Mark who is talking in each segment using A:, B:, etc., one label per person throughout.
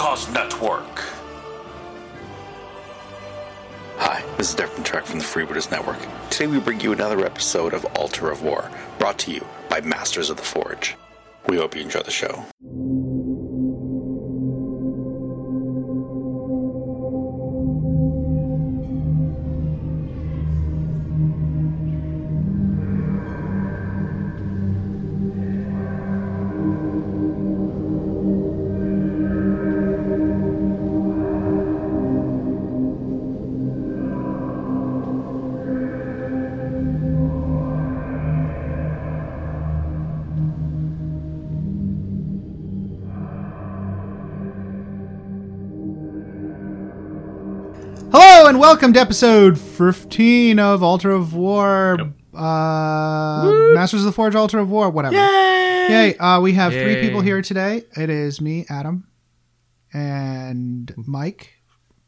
A: Network.
B: Hi, this is Declan Trek from the Freebooters Network. Today we bring you another episode of Altar of War, brought to you by Masters of the Forge. We hope you enjoy the show.
C: Welcome to episode 15 of Altar of War. Uh, Masters of the Forge, Altar of War, whatever. Yay! Uh, we have three people here today. It is me, Adam, and Mike,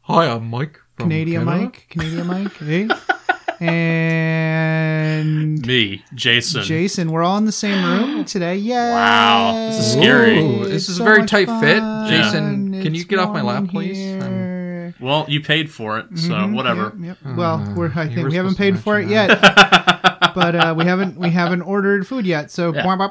D: Hi, I'm Mike.
C: Canadian
D: Canada.
C: Mike, Canadian Mike, hey, and
E: Me, Jason.
C: Jason. We're all in the same room today. Yeah.
E: Wow, this is scary.
D: Ooh, this is
C: so
D: a very tight fit.
C: fun.
D: Jason, can you get off my lap, please?
C: here.
E: Well, you paid for it, so
C: Mhm,
E: whatever.
C: Yep. yep. Well, we're, I think we haven't paid for it
D: mention
C: yet, but uh, we haven't we haven't ordered food yet. So,
E: Yeah.
C: bow, bow,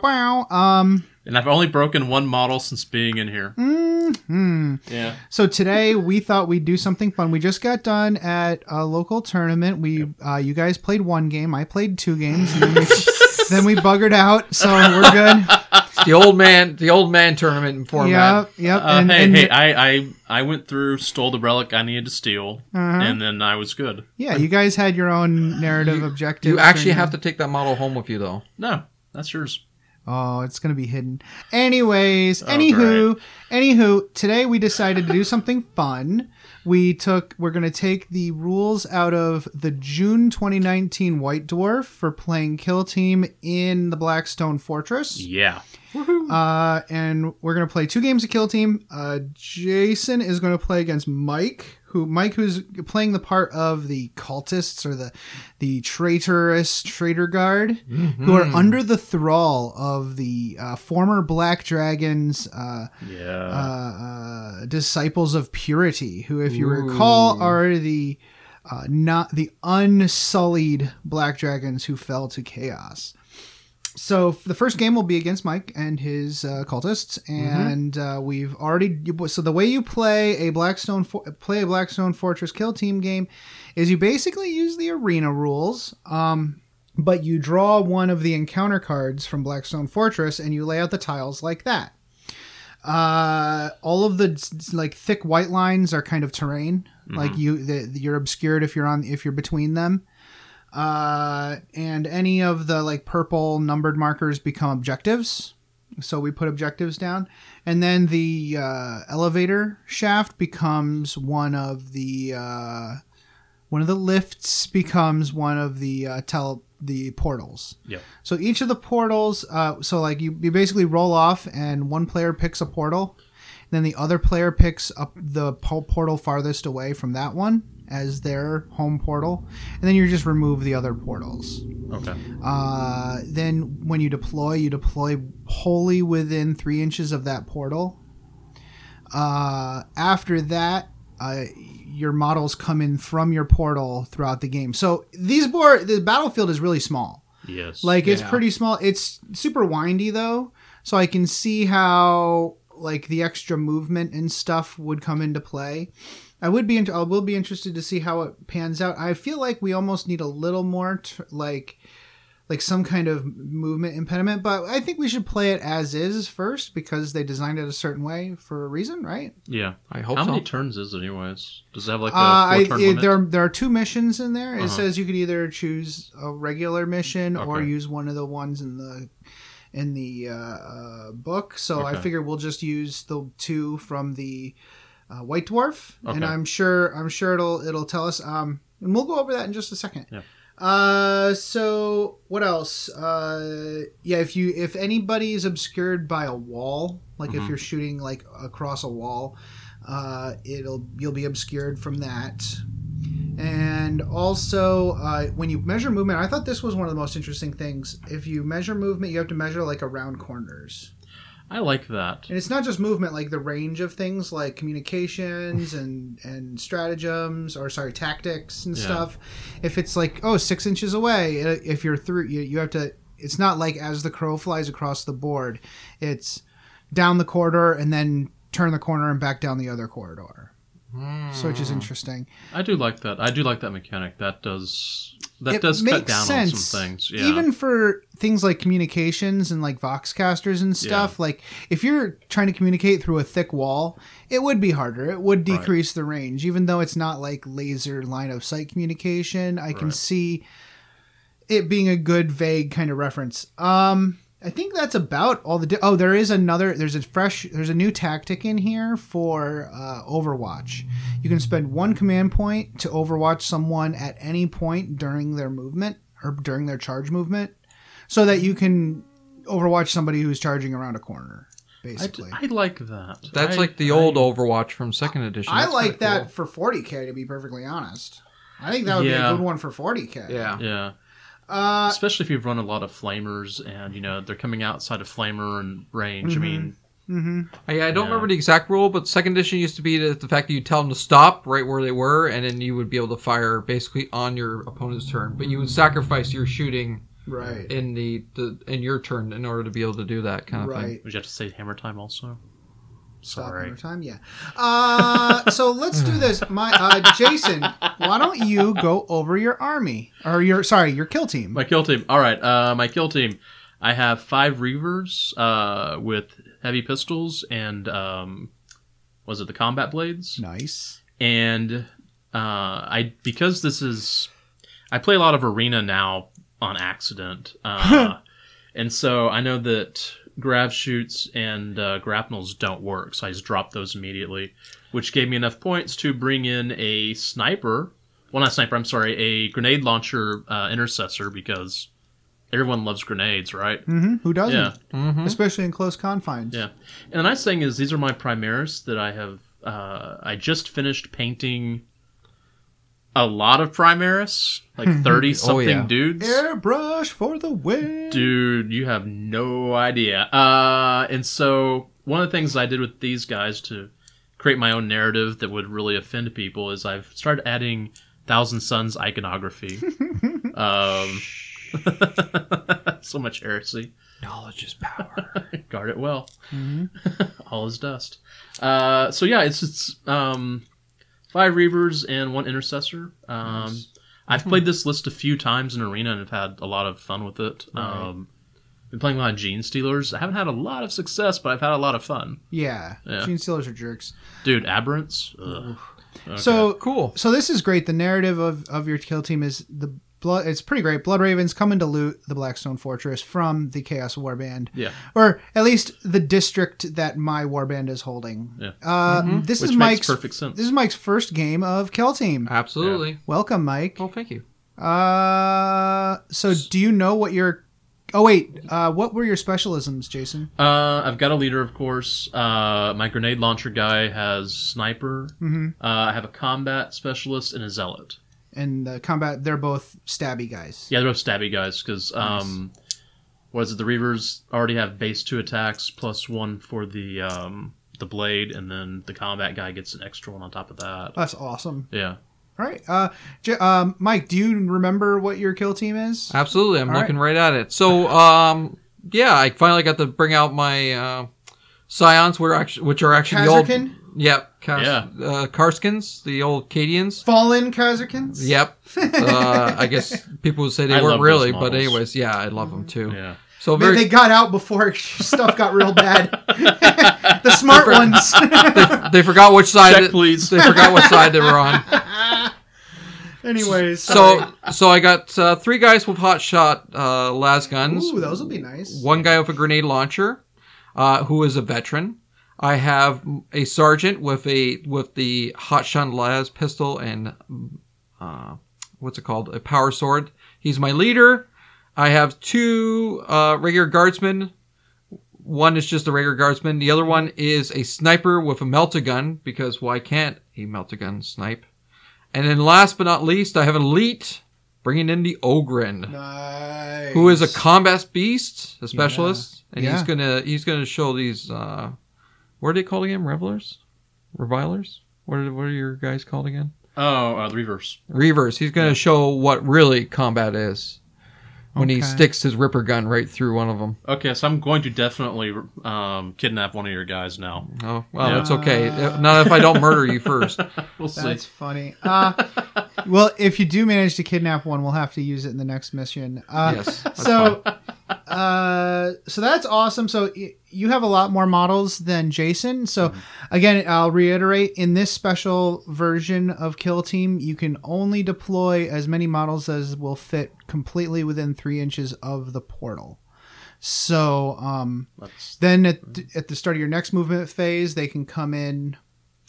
C: bow. um,
E: And I've only broken one model since being in here.
C: hmm.
E: Yeah.
C: so today we thought we'd do something fun. We just got done at a local tournament. We uh, you guys played one game, I played two games, and then we, then we buggered out. So we're good.
D: It's the old man, the old man tournament format.
C: Yep, yep.
E: Uh,
C: and,
E: hey,
C: and
E: hey, I, I, I went through, stole the relic I needed to steal,
C: Uh-huh.
E: and then I was good.
C: yeah, you guys had your own narrative objective.
D: You actually
C: and-
D: have to take that model home with you, though.
E: No, that's yours.
C: Oh, it's gonna be hidden. Anyways,
E: Oh,
C: anywho, anywho, today we decided to do something fun. We took we're gonna take the rules out of the June 2019 White Dwarf for playing Kill Team in the Blackstone Fortress.
E: Yeah.
C: Uh, and we're gonna play two games of Kill Team. Uh, Jason is gonna play against Mike, who Mike who's playing the part of the cultists or the the traitorous traitor guard, who are under the thrall of the uh, former Black Dragons. Uh,
E: Yeah.
C: uh, uh, disciples of purity, who, if you recall, are the uh, not the unsullied black dragons who fell to chaos. So the first game will be against Mike and his uh, cultists, and uh, we've already. So the way you play a Blackstone for, play a Blackstone Fortress kill team game is you basically use the arena rules. Um, but you draw one of the encounter cards from Blackstone Fortress and you lay out the tiles like that. Uh, all of the like thick white lines are kind of terrain. Like you, the, you're obscured if you're on if you're between them. Uh, and any of the like purple numbered markers become objectives. So we put objectives down, and then the uh, elevator shaft becomes one of the uh, one of the lifts becomes one of the uh, tele the portals.
E: Yeah.
C: So each of the portals, uh, so like you, you basically roll off, and one player picks a portal, then the other player picks up the portal farthest away from that one as their home portal, and then you just remove the other portals.
E: Okay.
C: Uh, then when you deploy, you deploy wholly within three inches of that portal. Uh, after that, uh, your models come in from your portal throughout the game. So these board, the battlefield is really small.
E: Yes.
C: Like it's
D: Yeah.
C: pretty small. It's super windy though, so I can see how like the extra movement and stuff would come into play. I would be. Int- I will be interested to see how it pans out. I feel like we almost need a little more t- like like some kind of movement impediment, but I think we should play it as is first because they designed it a certain way for a reason, right?
E: yeah.
D: I hope
E: How
D: so.
E: many turns is it, anyways? Does it have like a
C: Uh, I,
E: four turn
C: it-
E: limit?
C: there, there are two missions in there. It
E: Uh-huh.
C: says you could either choose a regular mission or use one of the ones in the in the uh, uh, book. So I figure we'll just use the two from the uh, White Dwarf, and I'm sure I'm sure it'll it'll tell us. Um, and we'll go over that in just a second.
E: Yeah.
C: Uh, so what else? Uh, yeah, if you if anybody is obscured by a wall, like if
E: Mhm.
C: you're shooting like across a wall, uh, it'll you'll be obscured from that. And also, uh, when you measure movement, I thought this was one of the most interesting things. If you measure movement, you have to measure like around corners.
E: I like that.
C: And it's not just movement, like the range of things like communications and and stratagems or sorry tactics and
E: Yeah.
C: stuff. If it's like oh six inches away, if you're through, you, you have to. It's not like as the crow flies across the board. It's down the corridor and then turn the corner and back down the other corridor. So which is interesting.
E: I do like that. I do like that mechanic. That does that
C: It
E: does cut down
C: sense.
E: on some things. Yeah.
C: Even for things like communications and like voxcasters and stuff, like if you're trying to communicate through a thick wall, it would be harder. It would decrease the range, even though it's not like laser line of sight communication. I can
E: Right.
C: see it being a good vague kind of reference. Um, I think that's about all the. Di- oh, there is another. There's a fresh. There's a new tactic in here for uh, Overwatch. You can spend one command point to Overwatch someone at any point during their movement or during their charge movement, so that you can Overwatch somebody who's charging around a corner. Basically,
E: I like that.
A: That's
E: I-
A: like the
E: I-
A: old Overwatch from second edition.
C: I like
A: kinda
C: that for 40k. To be perfectly honest, I think that would be a good one for 40k.
A: Yeah.
E: Yeah.
C: Uh,
E: Especially if you've run a lot of flamers and you know they're coming outside of flamer and range. I mm-hmm. mean, mm-hmm.
A: I, I don't
E: Yeah.
A: remember the exact rule, but second edition used to be the, the fact that you tell them to stop right where they were, and then you would be able to fire basically on your opponent's turn. But you would mm-hmm. sacrifice your shooting
C: right.
A: in the, the in your turn in order to be able to do that kind of thing.
E: Would you have to say hammer time also?
C: Stop
E: Sorry.
C: another time, yeah. Uh, so let's do this. My uh, Jason, why don't you go over your army or your sorry your kill team?
E: My kill team. All right, uh, my kill team. I have five reavers uh, with heavy pistols and um, was it the combat blades?
C: Nice.
E: and uh, I because this is I play a lot of arena now on accident, uh, and so I know that grav chutes and uh, grapnels don't work, so I just dropped those immediately, which gave me enough points to bring in a sniper. Well, not sniper. I'm sorry, a grenade launcher uh, intercessor because everyone loves grenades, right?
C: hmm Who doesn't?
E: Yeah.
A: Mm-hmm.
C: Especially in close confines.
E: Yeah, and the nice thing is these are my Primaris that I have. Uh, I just finished painting a lot of Primaris, like thirty something
A: yeah.
E: dudes.
C: Airbrush for the win.
E: Dude, you have no idea. Uh, and so one of the things I did with these guys to create my own narrative that would really offend people is I've started adding Thousand Suns iconography. um, so much heresy.
A: Knowledge is power.
E: guard it well. All is dust. Uh, so yeah, it's it's um, five reavers and one intercessor. Um, I've played this list a few times in arena and have had a lot of fun with it. Um, been playing a lot of Genestealers. I haven't had a lot of success, but I've had a lot of fun.
C: Yeah.
E: Yeah.
C: Gene stealers are jerks.
E: Dude, Aberrants. Ugh. Okay.
C: So
A: cool.
C: so this is great. The narrative of, of your kill team is the blood. It's pretty great. Blood Ravens coming to loot the Blackstone Fortress from the Chaos Warband,
E: yeah,
C: or at least the district that my warband is holding.
E: Yeah.
C: Uh, This
E: Mm-hmm. which
C: is
E: makes
C: Mike's
E: perfect sense.
C: This is Mike's first game of kill team.
A: Absolutely.
C: Welcome, Mike.
A: Oh, thank you.
C: Uh, so do you know what your? Oh wait, uh, what were your specialisms, Jason?
E: Uh, I've got a leader, of course. Uh, my grenade launcher guy has sniper.
C: Mm-hmm.
E: Uh, I have a combat specialist and a zealot.
C: And the combat, they're both stabby guys.
E: Yeah, they're both stabby guys because um, what is it? The Reavers already have base two attacks plus one for the um the blade, and then the combat guy gets an extra one on top of that.
C: That's awesome.
E: Yeah.
C: All right, uh, J- um, Mike, do you remember what your kill team is?
A: Absolutely. I'm
C: All
A: looking right. at it. So, um, yeah, I finally got to bring out my uh, scions, which are actually, which are actually the old.
C: Kasrkin?
A: Yep. Kaz,
E: Yeah.
A: Uh, Kasrkins, the old Cadians.
C: Fallen Kasrkins?
A: Yep. uh, I guess people would say they
E: I
A: weren't
E: love those
A: really, but
E: models.
A: anyways, yeah, I love them too.
E: Yeah.
A: So
C: Man,
A: very
C: they got out before stuff got real bad. the smart ones.
A: they forgot which side
E: Check, please.
A: they forgot what side they were on.
C: Anyways, sorry.
A: So so I got uh, three guys with hot shot uh, las guns.
C: Ooh, those will be nice.
A: one guy with a grenade launcher, uh, who is a veteran. I have a sergeant with a with the hot las pistol and uh, what's it called? A power sword. He's my leader. I have two uh, regular guardsmen. One is just a regular guardsman. The other one is a sniper with a melta gun because why can't a melta gun snipe? And then last but not least, I have an elite bringing in the Ogryn,
C: Nice.
A: who is a combat beast, a specialist, and
C: Yeah.
A: he's gonna he's gonna show these. uh What are they called again? Revelers, revilers. What are what are your guys called again?
E: Oh, uh, the reverse.
A: Reavers. He's gonna show what really combat is when he sticks his ripper gun right through one of them.
E: Okay, so I'm going to definitely um, kidnap one of your guys now.
A: Oh well,
E: Yeah.
A: it's okay. Uh, Not if I don't murder you first.
E: We'll see.
C: That's funny. Uh, well, if you do manage to kidnap one, we'll have to use it in the next mission. Uh,
A: Yes.
C: so, uh, so that's awesome. So y- you have a lot more models than Jason. So
A: Mm-hmm.
C: again, I'll reiterate: in this special version of Kill Team, you can only deploy as many models as will fit completely within three inches of the portal. So, um, then at, at the start of your next movement phase, they can come in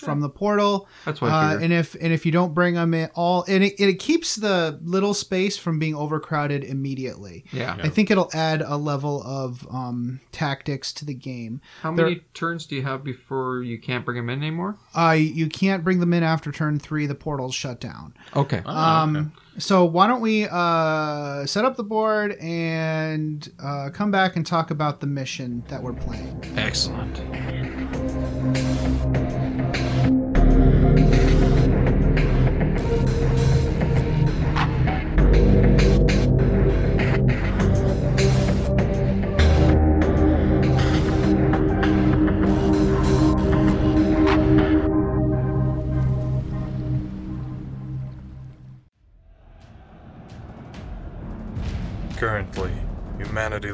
C: from the portal.
A: That's what
C: Uh, and if and if you don't bring them in all, and it, it keeps the little space from being overcrowded immediately.
A: yeah.
C: I think it'll add a level of um, tactics to the game.
A: How
C: There-
A: many turns do you have before you can't bring them in anymore?
C: Uh, you can't bring them in after turn three. The portal's shut down.
A: Okay.
E: Oh,
C: Um,
E: okay.
C: So why don't we uh, set up the board and uh, come back and talk about the mission that we're playing?
A: Excellent.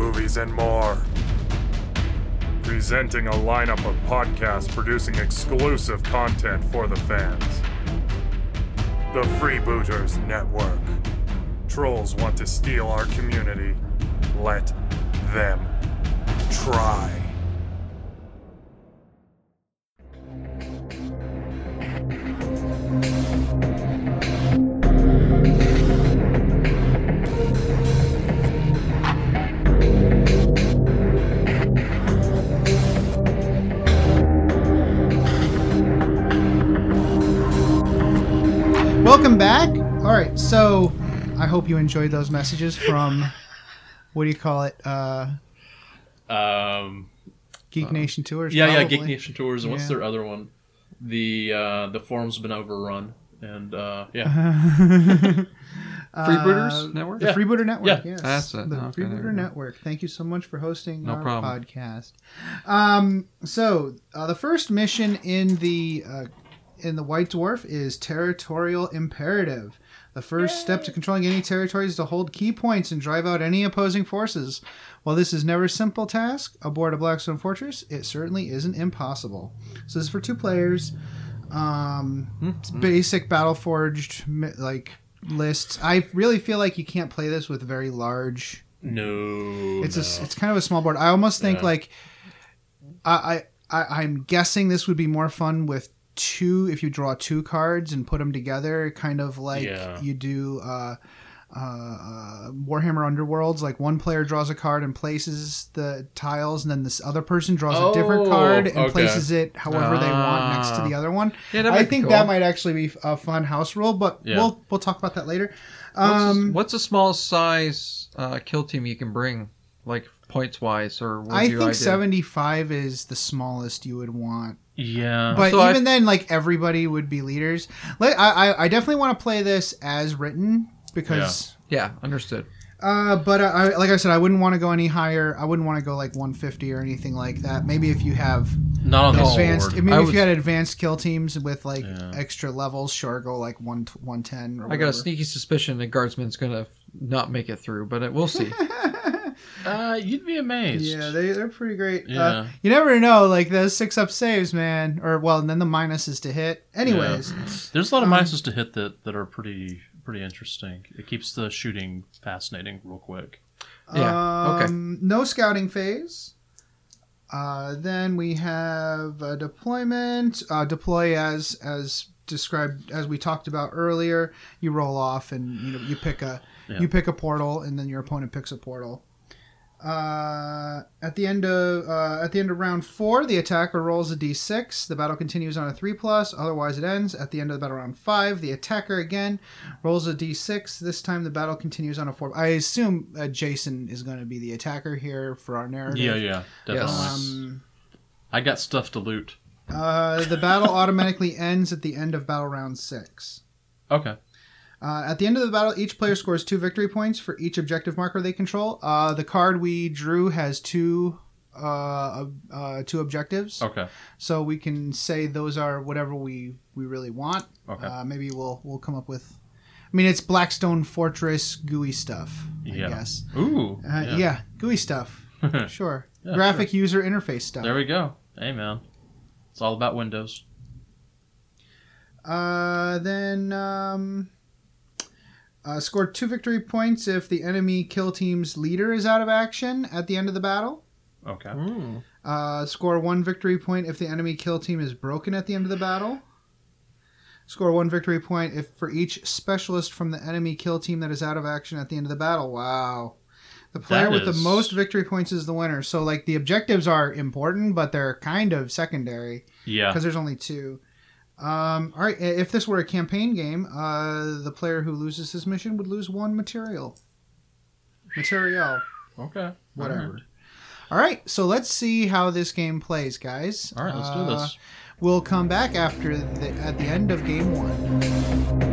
F: movies, and more. Presenting a lineup of podcasts producing exclusive content for the fans. The Freebooters Network. Trolls want to steal our community. Let them try.
C: Hope you enjoyed those messages from what do you call it? Uh,
E: Um,
C: Geek Nation Tours.
E: yeah, yeah. Geek Nation Tours. And what's
C: Yeah.
E: their other one? The uh, the forum's been overrun, and uh, yeah,
A: Freebooters Network?
C: The
E: Yeah.
C: Freebooter Network.
E: Yeah.
C: Yes,
A: That's it.
C: The
A: Okay,
C: Freebooter. Network. Thank you so much for hosting
A: No
C: our
A: problem.
C: podcast. Um, so uh, the first mission in the uh, in the White Dwarf is territorial imperative. The first step to controlling any territory is to hold key points and drive out any opposing forces. While this is never a simple task aboard a Blackstone Fortress, it certainly isn't impossible. So this is for two players. Um, it's basic battle forged like lists. I really feel like you can't play this with very large.
E: no,
C: It's
E: no.
C: a it's kind of a small board. I almost think
E: Yeah.
C: like I, I I I'm guessing this would be more fun with two if you draw two cards and put them together, kind of like
E: Yeah.
C: you do. Uh, uh, uh, Warhammer Underworlds, like one player draws a card and places the tiles, and then this other person draws a different
E: Oh,
C: card and
E: okay.
C: places it however they want next to the other one.
A: Yeah,
C: I think
A: cool.
C: that might actually be a fun house rule, but
E: Yeah.
C: we'll we'll talk about that later.
A: What's,
C: Um,
A: what's the smallest size uh, kill team you can bring, like points wise, or
C: I
A: your
C: think 75 is the smallest you would want.
E: Yeah,
C: But
A: So I-
C: even then, like everybody would be leaders. Like I, I, I definitely want to play this as written because.
A: Yeah, understood.
C: Uh, but I, I, like I said, I wouldn't want to go any higher. I wouldn't want to go like 150 or anything like that. Maybe if you have
E: not on
C: advanced,
E: sword.
C: maybe
A: I
C: if
A: was-
C: you had advanced kill teams with like
E: Yeah.
C: extra levels, sure, go like one 110. Or
A: I got a sneaky suspicion the guardsman's gonna not make it through, but it, we'll see.
E: Uh, you'd be amazed.
C: Yeah, they they're pretty great. Uh,
E: Yeah.
C: you never know, like those six up saves, man. Or well, and then the minuses to hit. Anyways,
E: There's a lot of
C: Um,
E: minuses to hit that, that are pretty pretty interesting. It keeps the shooting fascinating real quick.
A: Yeah, okay.
C: Um, No scouting phase. Uh, then we have a deployment. Uh, deploy as as described as we talked about earlier. You roll off and you know you pick a
E: Yeah.
C: you pick a portal and then your opponent picks a portal. Uh, at the end of uh, at the end of round four, the attacker rolls a d6. The battle continues on a three plus. Otherwise, it ends. At the end of the battle round five, the attacker again rolls a d6. This time, the battle continues on a four. I assume uh, Jason is going to be the attacker here for our narrative.
E: Yeah, yeah, definitely.
C: Um,
E: I got stuff to loot.
C: uh, the battle automatically ends at the end of battle round six.
E: Okay.
C: Uh, at the end of the battle, each player scores two victory points for each objective marker they control. Uh, the card we drew has two uh, uh, two objectives,
E: Okay.
C: so we can say those are whatever we, we really want.
E: Okay.
C: Uh, maybe we'll we'll come up with. I mean, it's Blackstone Fortress GUI stuff. I
E: Yeah.
C: guess.
E: Ooh.
C: Uh, yeah. GUI stuff. Sure.
E: Yeah,
C: Graphic user interface stuff.
E: There we go. Hey, man. It's all about Windows.
C: Uh, then um, uh, score two victory points if the enemy kill team's leader is out of action at the end of the battle.
E: Okay.
C: Uh, score one victory point if the enemy kill team is broken at the end of the battle. Score one victory point if for each specialist from the enemy kill team that is out of action at the end of the battle. Wow. The player
E: That
C: with
E: is-
C: the most victory points is the winner. So, like, the objectives are important, but they're kind of secondary
E: Yeah.
C: because there's only two. Um, all right, if this were a campaign game, uh, the player who loses his mission would lose one material. Material,
E: Okay.
C: whatever. All right, so let's see how this game plays, guys.
E: All right, let's
C: Uh,
E: do this.
C: We'll come back after the, at the end of game one.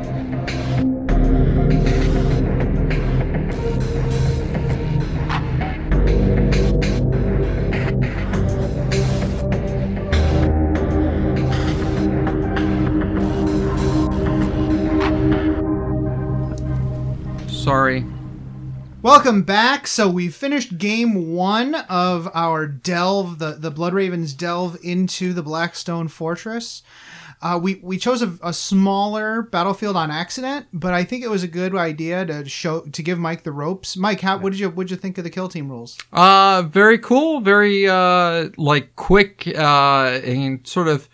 C: Welcome back. So we finished game one of our delve, the the Blood Ravens delve into the Blackstone Fortress. Uh, we we chose a, a smaller battlefield on accident, but I think it was a good idea to show to give Mike the ropes. Mike, how what did you what did you think of the kill team rules?
A: Uh, very cool. Very uh, like quick uh, and sort of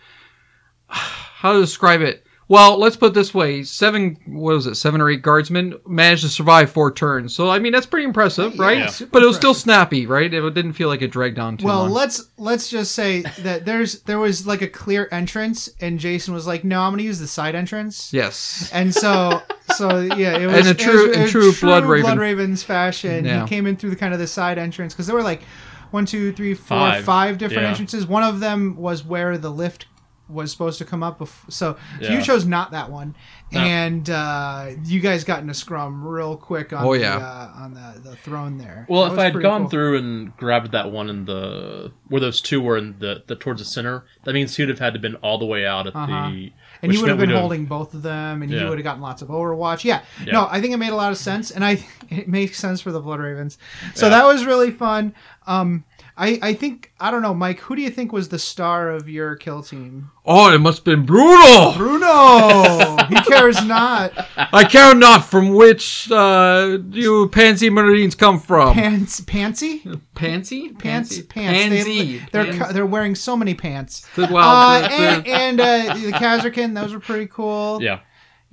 A: how to describe it. Well, let's put it this way: seven, what was it? Seven or eight guardsmen managed to survive four turns. So I mean, that's pretty impressive, right?
E: Yeah.
C: super
A: But it was still snappy, right? It didn't feel like it dragged on too
C: Well,
A: long.
C: let's let's just say that there's there was like a clear entrance, and Jason was like, "No, I'm going to use the side entrance."
A: yes.
C: And so, so yeah, it was
A: In a true-
C: it was,
A: in
C: it was
A: true Blood Raven.
C: Ravens fashion.
A: Yeah.
C: He came in through the kind of the side entrance because there were like one, two, three, four, five
E: Five.
C: different
E: Yeah.
C: entrances. One of them was where the lift was supposed to come up. Bef- so, so you chose not that one,
E: No.
C: and uh, you guys got in a scrum real quick on
A: Oh,
C: the,
A: yeah.
C: uh, on the, the throne there.
E: Well,
C: That
E: if I had gone
C: cool.
E: through and grabbed that one in the where those two were in the, the towards the center, that means he would have had to been all the way out at
C: Uh-huh.
E: the.
C: and
E: which
C: you would have been
E: we'd
C: holding both of them, and you would have gotten lots of Overwatch. Yeah.
E: Yeah.
C: no, I think it made a lot of sense, and I it makes sense for the Blood Ravens. So
E: Yeah.
C: that was really fun. Um, I I think I don't know, Mike. Who do you think was the star of your kill team?
A: oh, it must have been brutal.
C: Bruno. he cares not.
A: I care not from which uh, you pansy marines come from.
C: Pants, pantsy,
A: pansy?
C: pants,
A: Pansy?
C: pants.
A: Pansy.
C: They, they're
A: Pans-
C: they're wearing so many pants.
A: Well,
C: Uh,
A: the- the-
C: and and uh, the Kasrkin, those were pretty cool.
E: Yeah.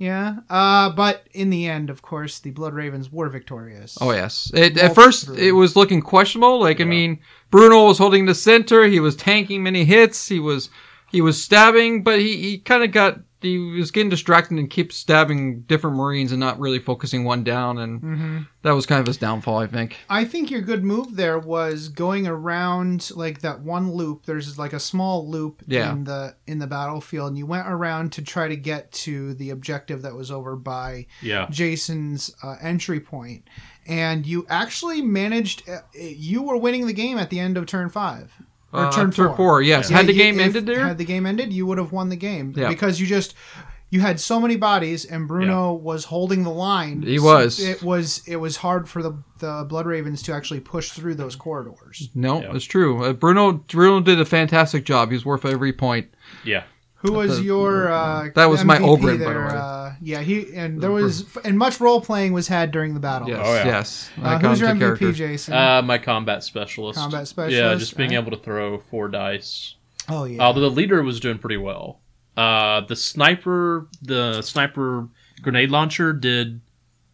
C: Yeah. Uh, but in the end, of course, the Blood Ravens were victorious.
A: Oh yes. It, at first, it was looking questionable. Like I mean, Bruno was holding the center. He was tanking many hits. He was he was stabbing, but he, he kind of got he was getting distracted and kept stabbing different Marines and not really focusing one down. And
C: Mm-hmm.
A: that was kind of his downfall, I think.
C: I think your good move there was going around like that one loop. There's like a small loop
A: Yeah.
C: in the in the battlefield, and you went around to try to get to the objective that was over by
E: Yeah.
C: Jason's uh, entry point, and you actually managed. Uh, you were winning the game at the end of turn five or
A: Uh,
C: turn
A: turn
C: four.
A: four. Yes.
C: Yeah,
A: Had the game
C: if-
A: ended there.
C: Had the game ended, you would have won the game
A: Yeah.
C: because you just you had so many bodies, and Bruno was holding the line.
A: He
C: so
A: was.
C: It was. It was hard for the the Blood Ravens to actually push through those corridors.
A: No,
E: Yeah.
A: it's true. Uh, Bruno Bruno did a fantastic job. He's worth every point.
E: Yeah.
C: Who was
A: the-
C: your? Uh,
A: That was my
C: MVP
A: Ogryn, by the way.
C: Uh, yeah, he and there was and much role playing was had during the battle.
A: Yes,
E: Oh, yeah.
A: yes. When
C: Uh, who's your MVP,
A: characters.
C: Jason?
E: Uh, my combat specialist.
C: Combat specialist.
E: Yeah, just being
C: right.
E: able to throw four dice.
C: oh yeah.
E: Although the leader was doing pretty well. Uh, the sniper, the sniper grenade launcher did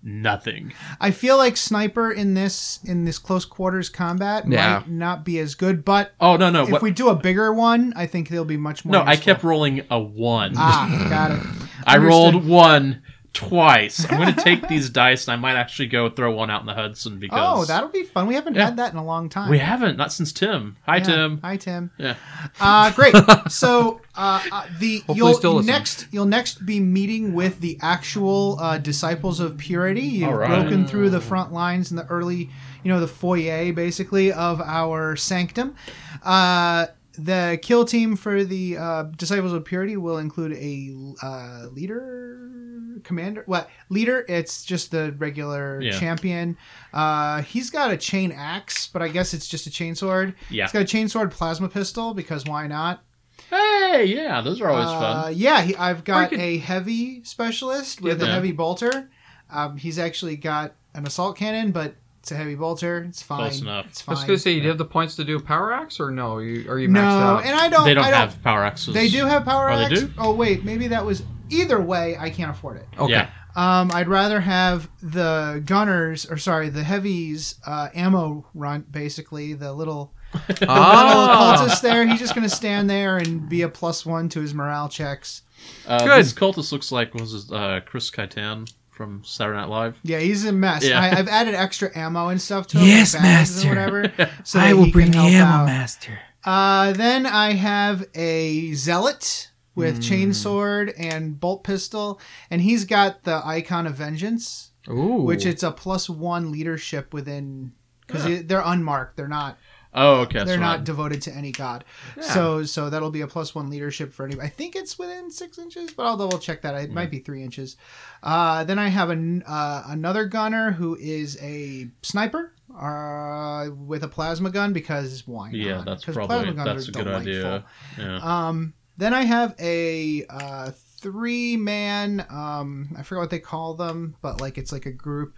E: nothing.
C: I feel like sniper in this in this close quarters combat
A: Yeah.
C: might not be as good, but
E: Oh no no!
C: if
E: What,
C: we do a bigger one, I think they'll be much more.
E: no, I kept rolling a one.
C: Ah, got it.
E: I
C: Understood.
E: rolled one twice. I'm going to take these dice and I might actually go throw one out in the Hudson because
C: Oh, that'll be fun. We haven't
E: Yeah.
C: had that in a long time.
E: we haven't not since Tim. Hi
C: Yeah.
E: Tim.
C: Hi Tim.
E: Yeah.
C: Uh, great. So uh, uh, the
A: Hopefully
C: you'll
A: still
C: next you'll next be meeting with the actual uh, disciples of purity. You've
E: All right.
C: broken through the front lines in the early, you know, the foyer basically of our sanctum. Uh, the kill team for the uh, disciples of purity will include a uh, leader, commander. What leader? It's just the regular
E: Yeah.
C: champion. Uh, he's got a chain axe, but I guess it's just a chain sword.
E: Yeah.
C: He's got a chainsword plasma pistol because why not?
E: Hey, yeah, those are always
C: Uh,
E: fun.
C: yeah, he, I've got
A: could-
C: a heavy specialist with a
E: Yeah.
C: heavy bolter. Um, he's actually got an assault cannon, but it's a heavy bolter. It's fine.
E: Close enough.
C: It's fine.
A: I
C: fine.
A: was gonna say, do you have the points to do a power axe, or no? You, are you maxed
C: no,
A: out?
C: and I don't.
E: They don't,
C: I don't
E: have power axes.
C: They do have power
E: Oh, they do?
C: Oh wait, maybe that was. Either way, I can't afford it.
A: okay.
E: Yeah.
C: Um, I'd rather have the gunners, or sorry, the heavies uh, ammo runt. Basically, the little little
A: Ah,
C: cultist there. He's just gonna stand there and be a plus one to his morale checks.
E: Uh,
A: Good.
E: This cultist looks like what was it, uh, Chris Kattan from Saturday Night Live.
C: Yeah, he's a mess.
E: Yeah.
C: I, I've added extra ammo and stuff to him.
A: Yes,
C: like
A: master.
C: whatever. So that he can help out.
A: master.
C: Uh, then I have a zealot with
A: Hmm.
C: chainsword and bolt pistol, and he's got the icon of vengeance,
A: Ooh,
C: which it's a plus one leadership within because they're unmarked. They're not.
E: Oh, okay.
C: they're not
E: I-
C: devoted to any god.
A: Yeah.
C: So so that'll be a plus one leadership for any. I think it's within six inches, but I'll double check that. It
E: Mm.
C: might be three inches. Uh, then I have an, uh, another gunner who is a sniper. Uh, with a plasma gun because why not?
E: yeah, that's probably
C: plasma guns
E: that's
C: are
E: a good
C: delightful.
E: idea. Yeah.
C: Um, then I have a uh, three man. Um, I forget what they call them, but like it's like a group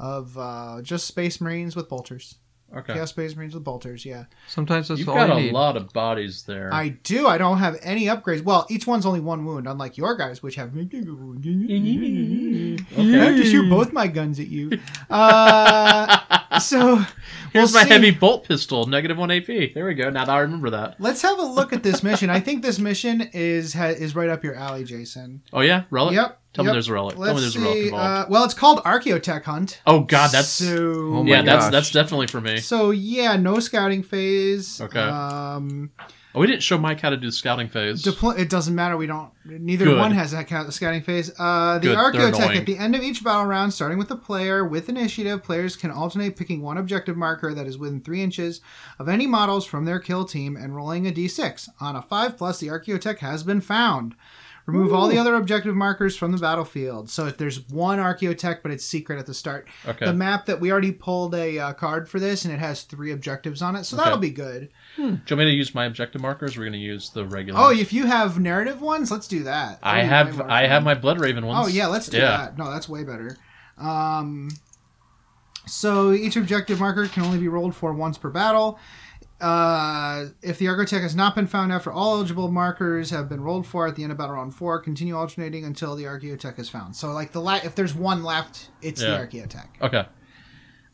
C: of uh, just Space Marines with bolters.
E: Okay.
C: Chaos Space Marines with bolters. Yeah,
A: sometimes that's
E: You've
A: all
E: got
A: you
E: a
A: need.
E: lot of bodies there.
C: I do. I don't have any upgrades. Well, each one's only one wound, unlike your guys, which have. Okay. I have to shoot both my guns at you. Uh, so
E: Here's
C: we'll
E: my
C: see.
E: heavy bolt pistol, negative one AP. There we go. Now that I remember that.
C: Let's have a look at this mission. I think this mission is ha, is right up your alley, Jason.
E: Oh yeah, relic.
C: Yep.
E: Tell
C: yep.
E: me there's a relic. Tell me
C: Let's
E: there's a relic
C: see.
E: involved.
C: Uh, well, it's called Archaeotech Hunt.
E: oh god, that's
C: so.
A: Oh my
E: yeah, that's
A: gosh.
E: that's definitely for me.
C: So yeah, no scouting phase.
E: Okay.
C: Um,
E: Oh, we didn't show Mike how to do the scouting phase.
C: deplo- it doesn't matter. We don't. Neither
E: Good.
C: one has a ca- scouting phase. Uh, the
E: Good,
C: Archaeotech at the end of each battle round, starting with the player with initiative, players can alternate picking one objective marker that is within three inches of any models from their kill team and rolling a d6. On a five plus, the Archaeotech has been found. Remove all the other objective markers from the battlefield. So if there's one Archaeotech, but it's secret at the start.
E: Okay.
C: The map that we already pulled a uh, card for this, and it has three objectives on it, so that'll be good.
E: Do you want me to use my objective markers? We're going to use the regular.
C: Oh, if you have narrative ones, let's do that.
E: I
C: way
E: have I
C: fun.
E: have my Blood Raven ones.
C: Oh yeah, let's do
E: Yeah.
C: that. No, that's way better. Um, so each objective marker can only be rolled for once per battle. Uh, if the Archaeotech has not been found after all eligible markers have been rolled for at the end of battle round four, continue alternating until the Archaeotech is found. So like the la- if there's one left, it's
E: Yeah.
C: the Archaeotech.
E: Okay.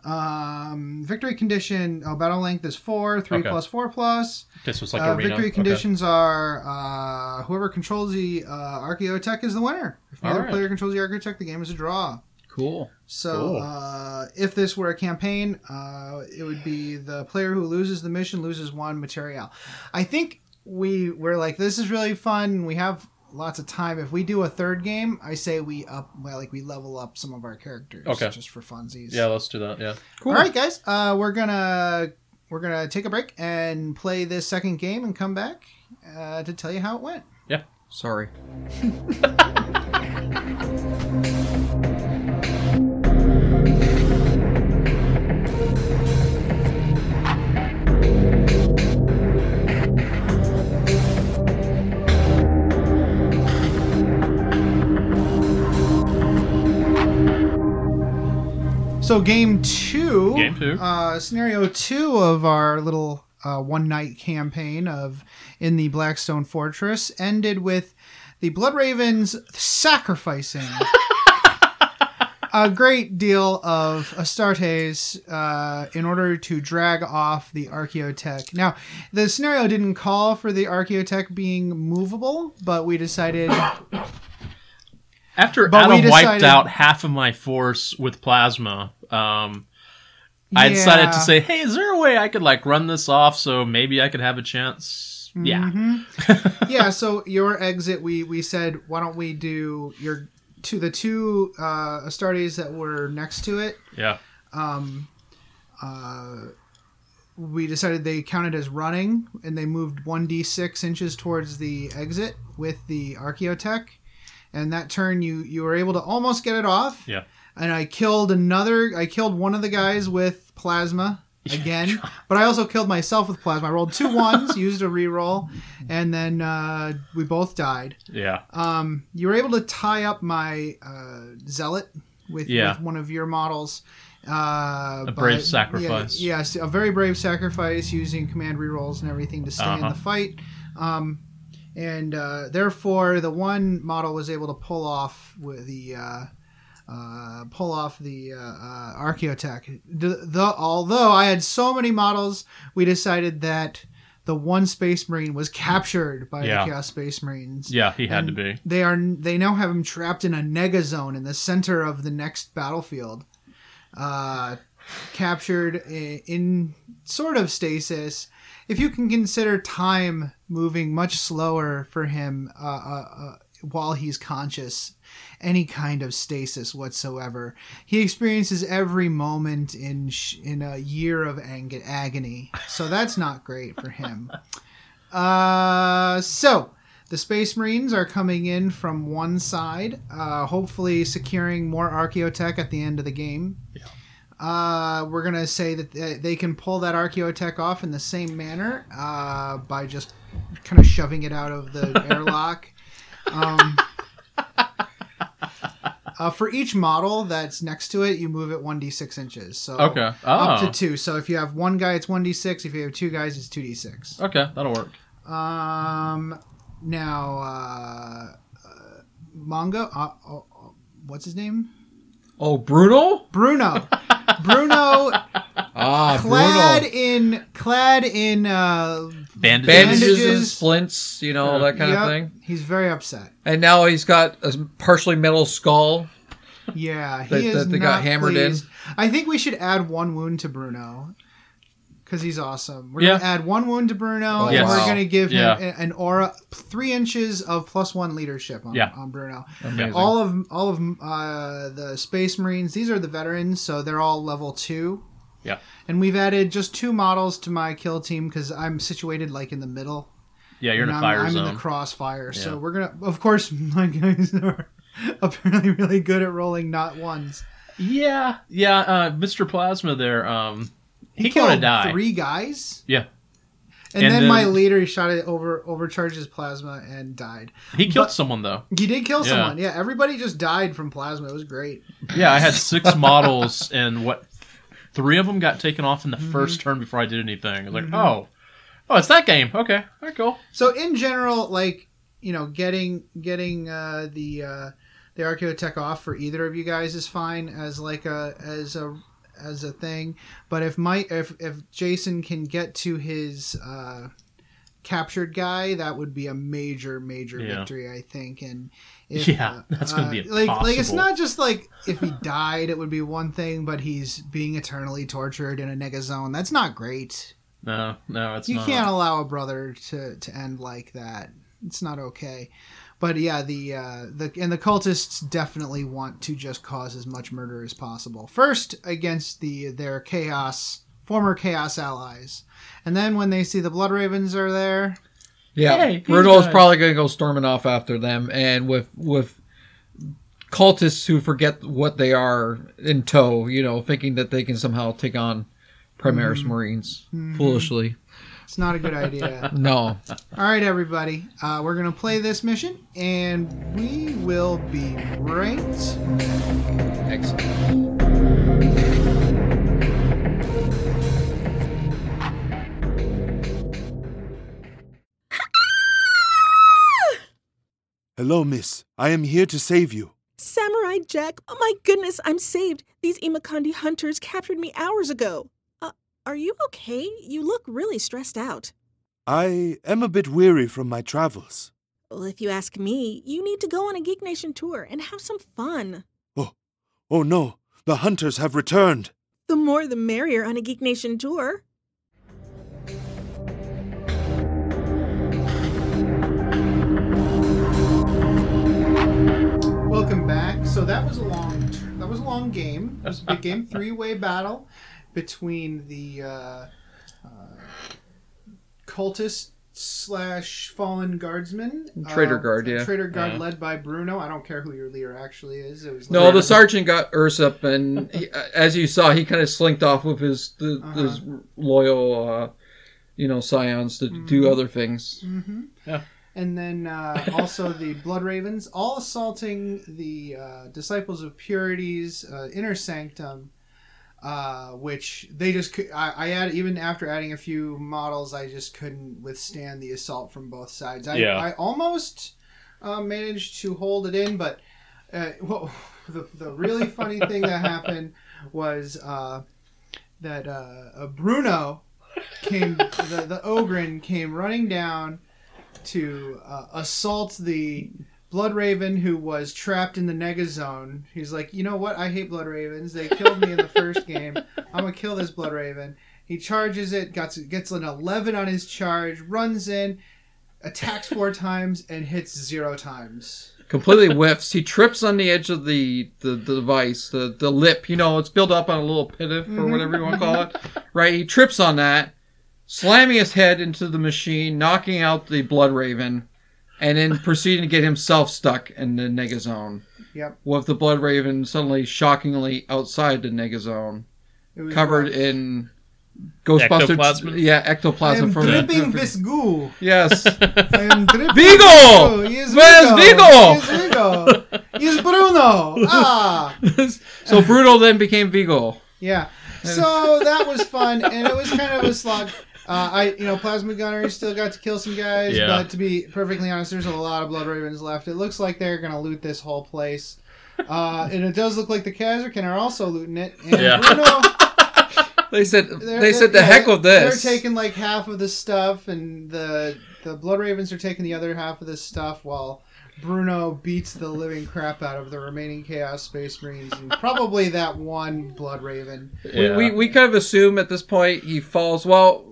C: Um, victory condition. Oh, battle length is four. Three
E: Okay.
C: plus four plus.
E: Okay, so it's like
C: Uh,
E: arena.
C: victory
E: Okay.
C: conditions are uh, whoever controls the uh, Archaeotech is the winner. If neither
E: Alright.
C: player controls the Archaeotech, the game is a draw.
A: Cool.
C: So,
E: Cool.
C: uh, if this were a campaign, uh, it would be the player who loses the mission loses one material. I think we we're like this is really fun. We have lots of time. If we do a third game, I say we up well, like we level up some of our characters,
E: Okay.
C: just for funsies.
E: Yeah, let's do that. Yeah. Cool.
C: All right, guys. Uh, we're gonna we're gonna take a break and play this second game and come back uh, to tell you how it went.
E: Yeah.
A: Sorry.
C: So game two,
E: Game two.
C: uh, scenario two of our little uh, one night campaign of in the Blackstone Fortress ended with the Blood Ravens sacrificing a great deal of Astartes uh, in order to drag off the Archaeotech. Now, the scenario didn't call for the Archaeotech being movable, but we decided
E: After
C: But
E: Adam wiped out half of my force with plasma, um, I decided to say, "Hey, is there a way I could like run this off so maybe I could have a chance?" Yeah,
C: Mm-hmm. yeah so your exit we we said why don't we do your to the two uh astartes that were next to it
E: yeah, Um. Uh.
C: we decided they counted as running and they moved 1d6 inches towards the exit with the archaeotech and that turn you you were able to almost get it off
E: yeah.
C: And i killed another i killed one of the guys with plasma again but i also killed myself with plasma i rolled two ones used a reroll and then uh, we both died
E: Yeah.
C: um, you were able to tie up my uh, zealot with,
E: Yeah.
C: with one of your models. Uh,
E: A
C: but-
E: brave sacrifice.
C: Yeah, yes, a very brave sacrifice using command rerolls and everything to stay in
E: Uh-huh.
C: the fight. Um, and uh, therefore, the one model was able to pull off with the. Uh, pull off the uh, uh, Archaeotech. The, the although I had so many models, we decided that the one Space Marine was captured by
E: Yeah.
C: the Chaos Space Marines.
E: Yeah, he had to be.
C: They are they now have him trapped in a nega zone in the center of the next battlefield, uh, captured i- in sort of stasis. If you can consider time moving much slower for him uh, uh, uh, while he's conscious, any kind of stasis whatsoever, he experiences every moment in sh- in a year of ang- agony. So that's not great for him. Uh, so the Space Marines are coming in from one side, uh, hopefully securing more Archaeotech at the end of the game. Uh, we're gonna say that they, they can pull that Archaeotech off in the same manner uh, by just kind of shoving it out of the airlock. Um, uh, for each model that's next to it, you move it one d six inches. So
E: Okay.
C: up
E: Oh.
C: to two. So if you have one guy, it's one d six. If you have two guys, it's two d six.
E: Okay, that'll work.
C: Um, now, uh, uh Mongo, uh, uh, uh, what's his name?
A: Oh, Bruno?
C: Bruno. Bruno,
A: Ah,
C: clad
A: Bruno.
C: in clad in uh,
E: Bandages.
A: Bandages, and splints, you know, that kind
C: yep,
A: of thing.
C: He's very upset.
A: And now he's got a partially metal skull.
C: Yeah, he
A: That-
C: is
A: that they got hammered in.
C: I think we should add one wound to Bruno because he's awesome. We're
E: Yeah.
C: gonna add one wound to Bruno,
A: Oh,
C: and
E: Yes.
C: we're gonna give him
E: Yeah.
C: a- an aura three inches of plus one leadership on,
E: Yeah.
C: on Bruno.
A: Amazing.
C: All of all of uh, the Space Marines. These are the veterans, so they're all level two.
E: Yeah.
C: And we've added just two models to my kill team because I'm situated like in the middle.
E: Yeah, you're in
C: and
E: a
C: I'm,
E: fire
C: I'm
E: zone.
C: in the crossfire. So we're gonna, of course, my guys are apparently really good at rolling not ones.
E: yeah, yeah. Uh, Mr. Plasma there. Um, he,
C: killed
E: die.
C: three guys,
E: Yeah,
C: and,
E: And
C: then,
E: then-
C: my leader he shot it over, overcharged his plasma and died.
E: he killed
C: But-
E: someone though.
C: He did kill
E: Yeah.
C: someone. Yeah, everybody just died from plasma. It was great.
E: Yeah, I had six models, and what three of them got taken off in the
C: Mm-hmm.
E: first turn before I did anything. I was like, oh, oh, it's that game. Okay, all right, cool.
C: So in general, like you know, getting getting uh, the uh, the Archaeotech off for either of you guys is fine as like a as a as a thing. But if Mike if if Jason can get to his uh, captured guy, that would be a major major
E: Yeah.
C: victory, I think. And if,
E: Yeah, that's gonna be
C: uh, like like it's not just like if he died, it would be one thing, but he's being eternally tortured in a nega zone. That's not great.
E: No, no, it's
C: You
E: not.
C: can't allow a brother to to end like that. It's not okay. But yeah, the uh, the and the cultists definitely want to just cause as much murder as possible. First against the their chaos former chaos allies, and then when they see the blood ravens are there,
A: Yeah,
E: these
A: Bruno's probably gonna go storming off after them, and with with cultists who forget what they are in tow, you know, thinking that they can somehow take on Primaris Marines foolishly.
C: It's not a good idea.
A: No,
C: All right, everybody. Uh, we're going to play this mission, and we will be right
A: excellent.
G: Hello, miss. I am here to save you.
H: Samurai Jack, oh my goodness, I'm saved. These Imakandi hunters captured me hours ago. Uh, are you okay? You look really stressed out.
G: I am a bit weary from my travels.
H: Well, if you ask me, you need to go on a Geek Nation tour and have some fun.
G: Oh, oh no, the hunters have returned.
H: The more the merrier on a Geek Nation tour.
C: So that was a long that was a long game. It was a big game, three way battle between the uh, uh, cultist slash fallen guardsman,
A: Traitor
C: uh,
A: guard, yeah.
C: traitor guard
E: Yeah.
C: led by Bruno. I don't care who your leader actually is. It was
A: no.
C: led-
A: The sergeant got Ursup, and he, as you saw, he kind of slinked off with his the, his loyal, uh, you know, scions to do other things.
C: And then uh, also the Blood Ravens, all assaulting the uh, Disciples of Purity's uh, inner sanctum, uh, which they just could. I, I add even after adding a few models, I just couldn't withstand the assault from both sides. I,
E: Yeah.
C: I almost uh, managed to hold it in, but uh, well, the the really funny thing that happened was uh, that Bruno came the the Ogryn came running down to uh, assault the Blood Raven who was trapped in the Nega Zone. He's like, you know what? I hate Blood Ravens. They killed me in the first game. I'm gonna kill this Blood Raven. He charges it, gets gets an 11 on his charge, runs in, attacks four times, and hits zero times.
A: completely whiffs. He trips on the edge of the, the, the device, the, the lip. You know, it's built up on a little pivot or whatever you want to call it. Right? He trips on that, slamming his head into the machine, knocking out the Blood Raven, and then proceeding to get himself stuck in the Nega Zone.
C: Yep.
A: With the Blood Raven suddenly shockingly outside the Nega Zone,
C: It was
A: covered
C: rough.
A: in Ghostbusters.
E: Ectoplasm?
A: Yeah,
C: I
A: ectoplasm
C: am
A: from
C: dripping
A: the.
C: this goo.
A: Yes.
C: I am dripping
A: Vigo!
C: this goo. He is
A: Where's Vigo?
C: He is Vigo. He is Bruno. Ah.
A: so Bruno then became Vigo.
C: Yeah. So that was fun, and it was kind of a slog. Uh, I, you know, Plasma Gunner still got to kill some guys,
E: Yeah.
C: but to be perfectly honest, there's a lot of Blood Ravens left. It looks like they're gonna loot this whole place, uh, and it does look like the Kasrkin are also looting it. And
E: Yeah.
C: Bruno,
A: They said
C: they're-
A: they said the
C: yeah,
A: heck with this.
C: They're taking like half of the stuff, and the the Blood Ravens are taking the other half of this stuff, while Bruno beats the living crap out of the remaining Chaos Space Marines and probably that one Blood Raven.
A: we, we we kind of assume at this point he falls. Well,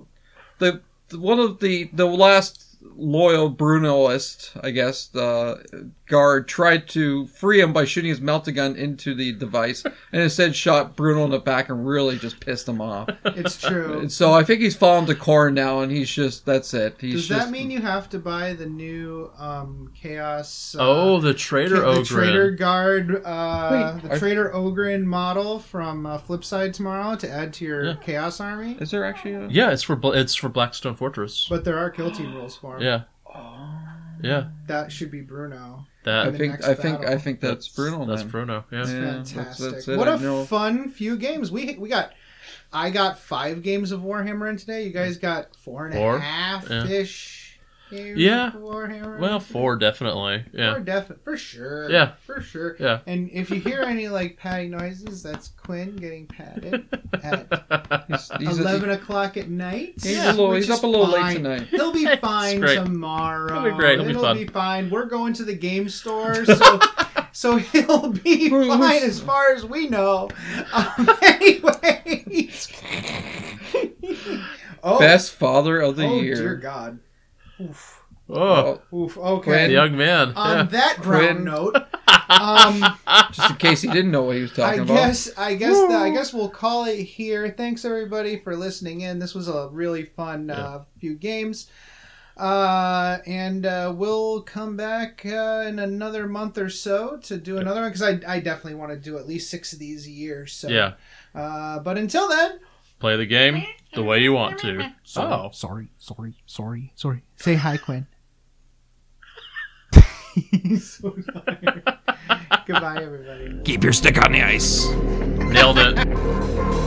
A: the, one of the the last loyal Brunoist, I guess, the guard tried to free him by shooting his melta gun into the device, and instead shot Bruno in the back and really just pissed him off.
C: It's true.
A: And so I think he's fallen to Khorne now, and he's just that's it. He's
C: Does
A: just,
C: that mean you have to buy the new um, Chaos? Uh,
E: oh, the Trader
C: the
E: Ogre.
C: Trader Guard, uh,
A: Wait,
C: the
A: are-
C: Trader Ogryn model from uh, Flipside tomorrow to add to your
E: Yeah.
C: Chaos army?
A: Is there actually a
E: Yeah, it's for Bla- it's for Blackstone Fortress.
C: But there are kill team rules for him.
E: yeah. Yeah.
C: That should be Bruno.
E: That
A: I think I think I think that's, Bruno.
E: That's
A: then.
E: Bruno. Yeah.
A: Yeah,
C: Fantastic.
A: that's- that's it.
C: what
A: I
C: a
A: know.
C: fun few games. We we got I got five games of Warhammer in today. You guys mm. got four and a
E: Four?
C: half
E: Yeah.
C: ish. Games
E: Yeah.
C: of Warhammer.
E: Well, four definitely.
C: Four
E: Yeah.
C: definitely for sure.
E: Yeah.
C: For sure.
E: Yeah.
C: And if you hear any like patting noises, that's Quinn getting patted at
A: He's, he's a-
C: eleven o'clock at night.
A: He's a little- he's up a little late tonight.
C: He'll be fine
E: great.
C: tomorrow.
E: It'll be great. It'll be fun.
C: fine. We're going to the game store, so so he'll be fine as far as we know. Um, anyways. oh,
A: best father of the
C: oh
A: year.
C: dear God. Oof.
E: Oh,
C: Oof.
E: the
C: Okay.
E: young man.
C: On
E: Yeah.
C: that ground
A: Quinn.
C: note, um,
A: Just in case he didn't know what he was
C: I
A: talking about.
C: guess I guess the, I guess we'll call it here. Thanks everybody for listening in. This was a really fun uh, few games. Uh, and uh, we'll come back uh, in another month or so to do another one because I, I definitely want to do at least six of these a year. So
E: Yeah.
C: Uh, but until then,
E: Play the game the way you want to. Oh.
C: sorry, sorry, sorry, sorry. Say hi, Quinn. so tired. Goodbye, everybody.
A: Keep your stick on the ice.
E: Nailed it.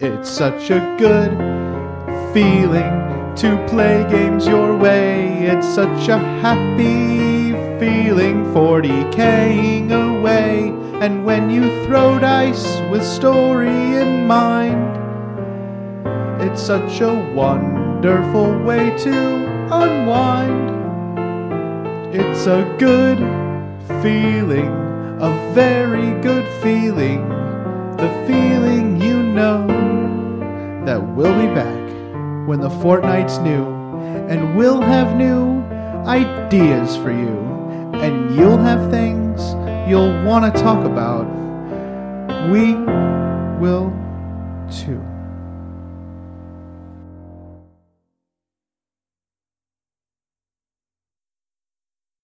C: It's such a good feeling to play games your way. It's such a happy feeling 40king away. And when you throw dice with story in mind, it's such a wonderful way to unwind. It's a good feeling, a very good feeling, the feeling you know that we'll be back when the fortnight's new, and we'll have new ideas for you, and you'll have things you'll want to talk about. We will too.